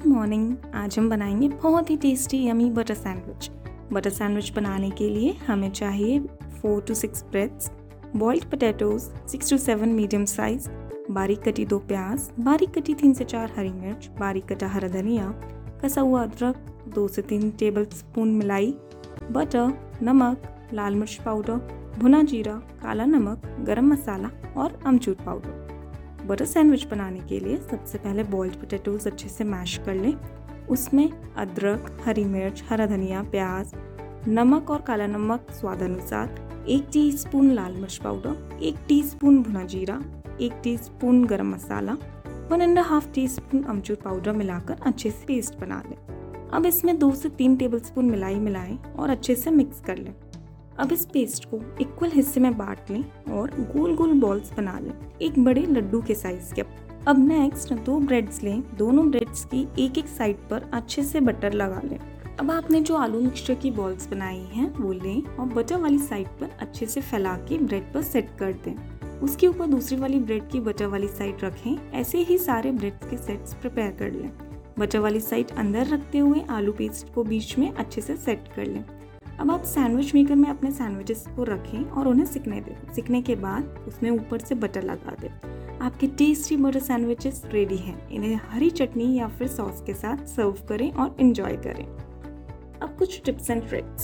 Good morning. आज हम बनाएँगे बहुत ही tasty yummy butter sandwich. Butter sandwich बनाने के लिए हमें चाहिए four to six breads boiled potatoes six to seven medium size बारीक कटी दो प्याज, बारीक कटी तीन से चार हरी मिर्च, बारीक कटा हरा धनिया, कसा हुआ अदरक, दो से तीन टेबल स्पून मिलाई बटर नमक, लाल मिर्च पाउडर भुना जीरा, काला नमक, गरम मसाला और अमचूर पाउडर बटर सैंडविच बनाने के लिए सबसे पहले बॉइल्ड पोटैटोज अच्छे से मैश कर लें। उसमें अदरक, हरी मिर्च, हरा धनिया, प्याज, नमक और काला नमक स्वाद अनुसार, एक टीस्पून लाल मिर्च पाउडर एक टीस्पून भुना जीरा, एक टीस्पून गरम मसाला one and half teaspoon amchur powder मिलाकर अच्छे से पेस्ट बना लें। अब इसमें दो से तीन टेबलस्पून मिलाई मिलाएँ और अच्छे से मिक्स कर लें। अब इस पेस्ट को इक्वल हिस्से में बांट लें और गोल गोल बॉल्स बना लें, एक बड़े लड्डू के साइज़ के। अब नेक्स्ट दो ब्रेड्स लें, दोनों ब्रेड्स की एक एक साइड पर अच्छे से बटर लगा लें। अब आपने जो आलू मिक्सचर की बॉल्स बनाई हैं, वो लें और बटर वाली साइड पर अच्छे से फैला के ब्रेड पर सेट कर दें। उसके ऊपर दूसरी वाली ब्रेड की बटर वाली साइड रखें, ऐसे ही सारे ब्रेड के सेट्स प्रिपेयर कर लें। बटर वाली साइड अंदर रखते हुए आलू पेस्ट को बीच में अच्छे से सेट कर लें। अब आप सैंडविच मेकर में अपने सैंडविचेस को रखें और उन्हें सिकने दें। सिकने के बाद उसमें ऊपर से बटर लगा दें। आपके टेस्टी बटर सैंडविचेस रेडी हैं। इन्हें हरी चटनी या फिर सॉस के साथ सर्व करें और इन्जॉय करें। अब कुछ टिप्स एंड ट्रिक्स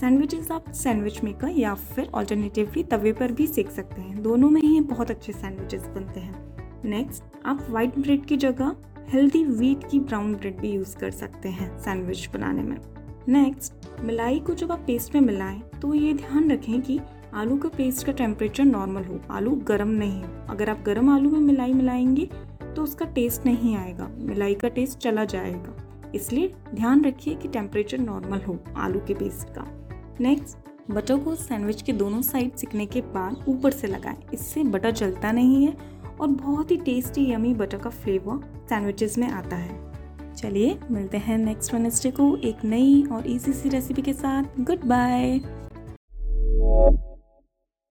सैंडविचेस आप सैंडविच मेकर या फिर ऑल्टरनेटिवली तवे पर भी सेक सकते हैं। दोनों में ही बहुत अच्छे सैंडविचेस बनते हैं। नेक्स्ट आप वाइट ब्रेड की जगह हेल्दी व्हीट की ब्राउन ब्रेड भी यूज़ कर सकते हैं सैंडविच बनाने में। नेक्स्ट मलाई को जब आप पेस्ट में मिलाएँ तो ये ध्यान रखें कि आलू का पेस्ट का टेम्परेचर नॉर्मल हो। आलू गर्म नहीं हो। अगर आप गर्म आलू में मिलाई मिलाएँगे तो उसका टेस्ट नहीं आएगा। मिलाई का टेस्ट चला जाएगा। इसलिए ध्यान रखिए कि टेम्परेचर नॉर्मल हो आलू के पेस्ट का। नेक्स्ट बटर को सैंडविच के दोनों साइड सिकने के बाद ऊपर से लगाएँ। इससे बटर जलता नहीं है और बहुत ही टेस्टी यमी बटर का फ्लेवर सैंडविचेस में आता है। चलिए, मिलते हैं नेक्स्ट वेनेसडे को एक नई और इजी सी रेसिपी के साथ। Good bye